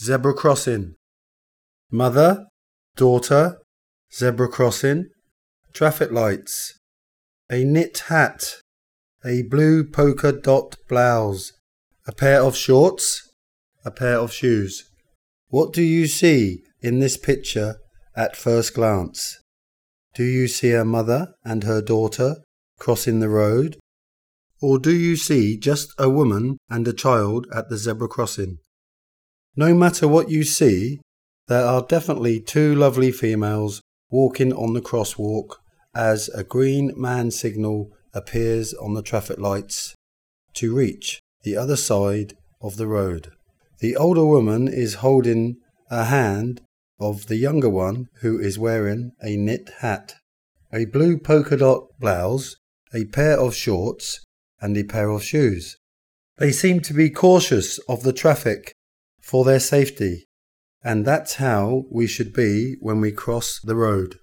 zebra crossing. Mother, daughter, zebra crossing, traffic lights. A knit hat, a blue polka dot blouse, a pair of shorts, a pair of shoes. What do you see in this picture at first glance? Do you see a mother and her daughter crossing the road? Or do you see just a woman and a child at the zebra crossing? No matter what you see, there are definitely two lovely females walking on the crosswalk as a green man signal appears on the traffic lights to reach the other side of the road. The older woman is holding a hand of the younger one who is wearing a knit hat, a blue polka dot blouse, a pair of shorts, and a pair of shoes. They seem to be cautious of the traffic for their safety, and that's how we should be when we cross the road.